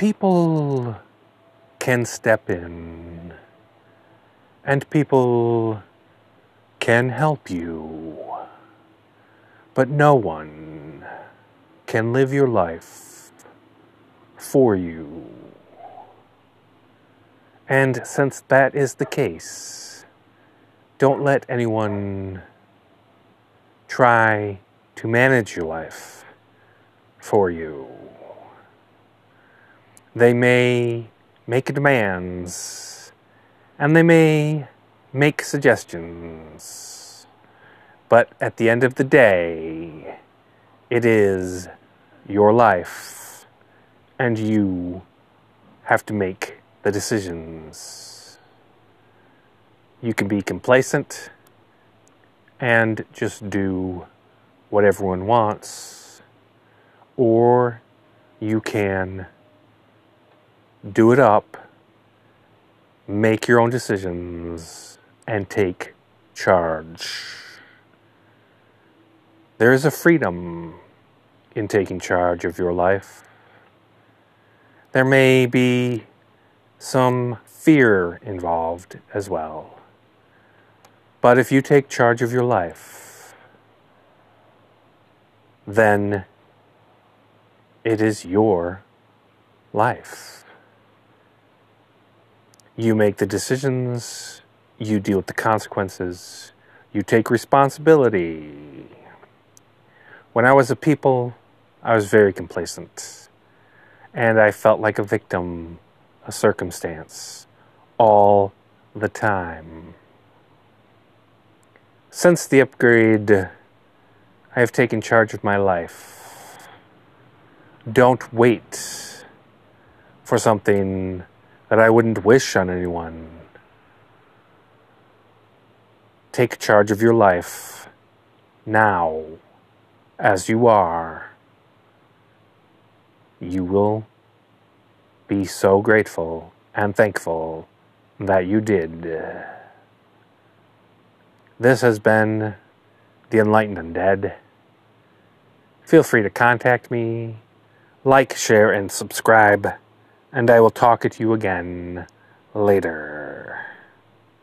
people can step in and people can help you, but no one can live your life for you. And since that is the case, don't let anyone try to manage your life for you. They may make demands and they may make suggestions, but at the end of the day, it is your life and you have to make the decisions. You can be complacent and just do what everyone wants, or you can do it up, make your own decisions, and take charge. There is a freedom in taking charge of your life. There may be some fear involved as well. But if you take charge of your life, then it is your life. You make the decisions, you deal with the consequences, you take responsibility. When I was a people, I was very complacent, and I felt like a victim, a circumstance, all the time. Since the upgrade, I have taken charge of my life. Don't wait for something that I wouldn't wish on anyone. Take charge of your life now, as you are. You will be so grateful and thankful that you did. This has been The Enlightened Undead. Feel free to contact me, like, share, and subscribe, and I will talk at you again later.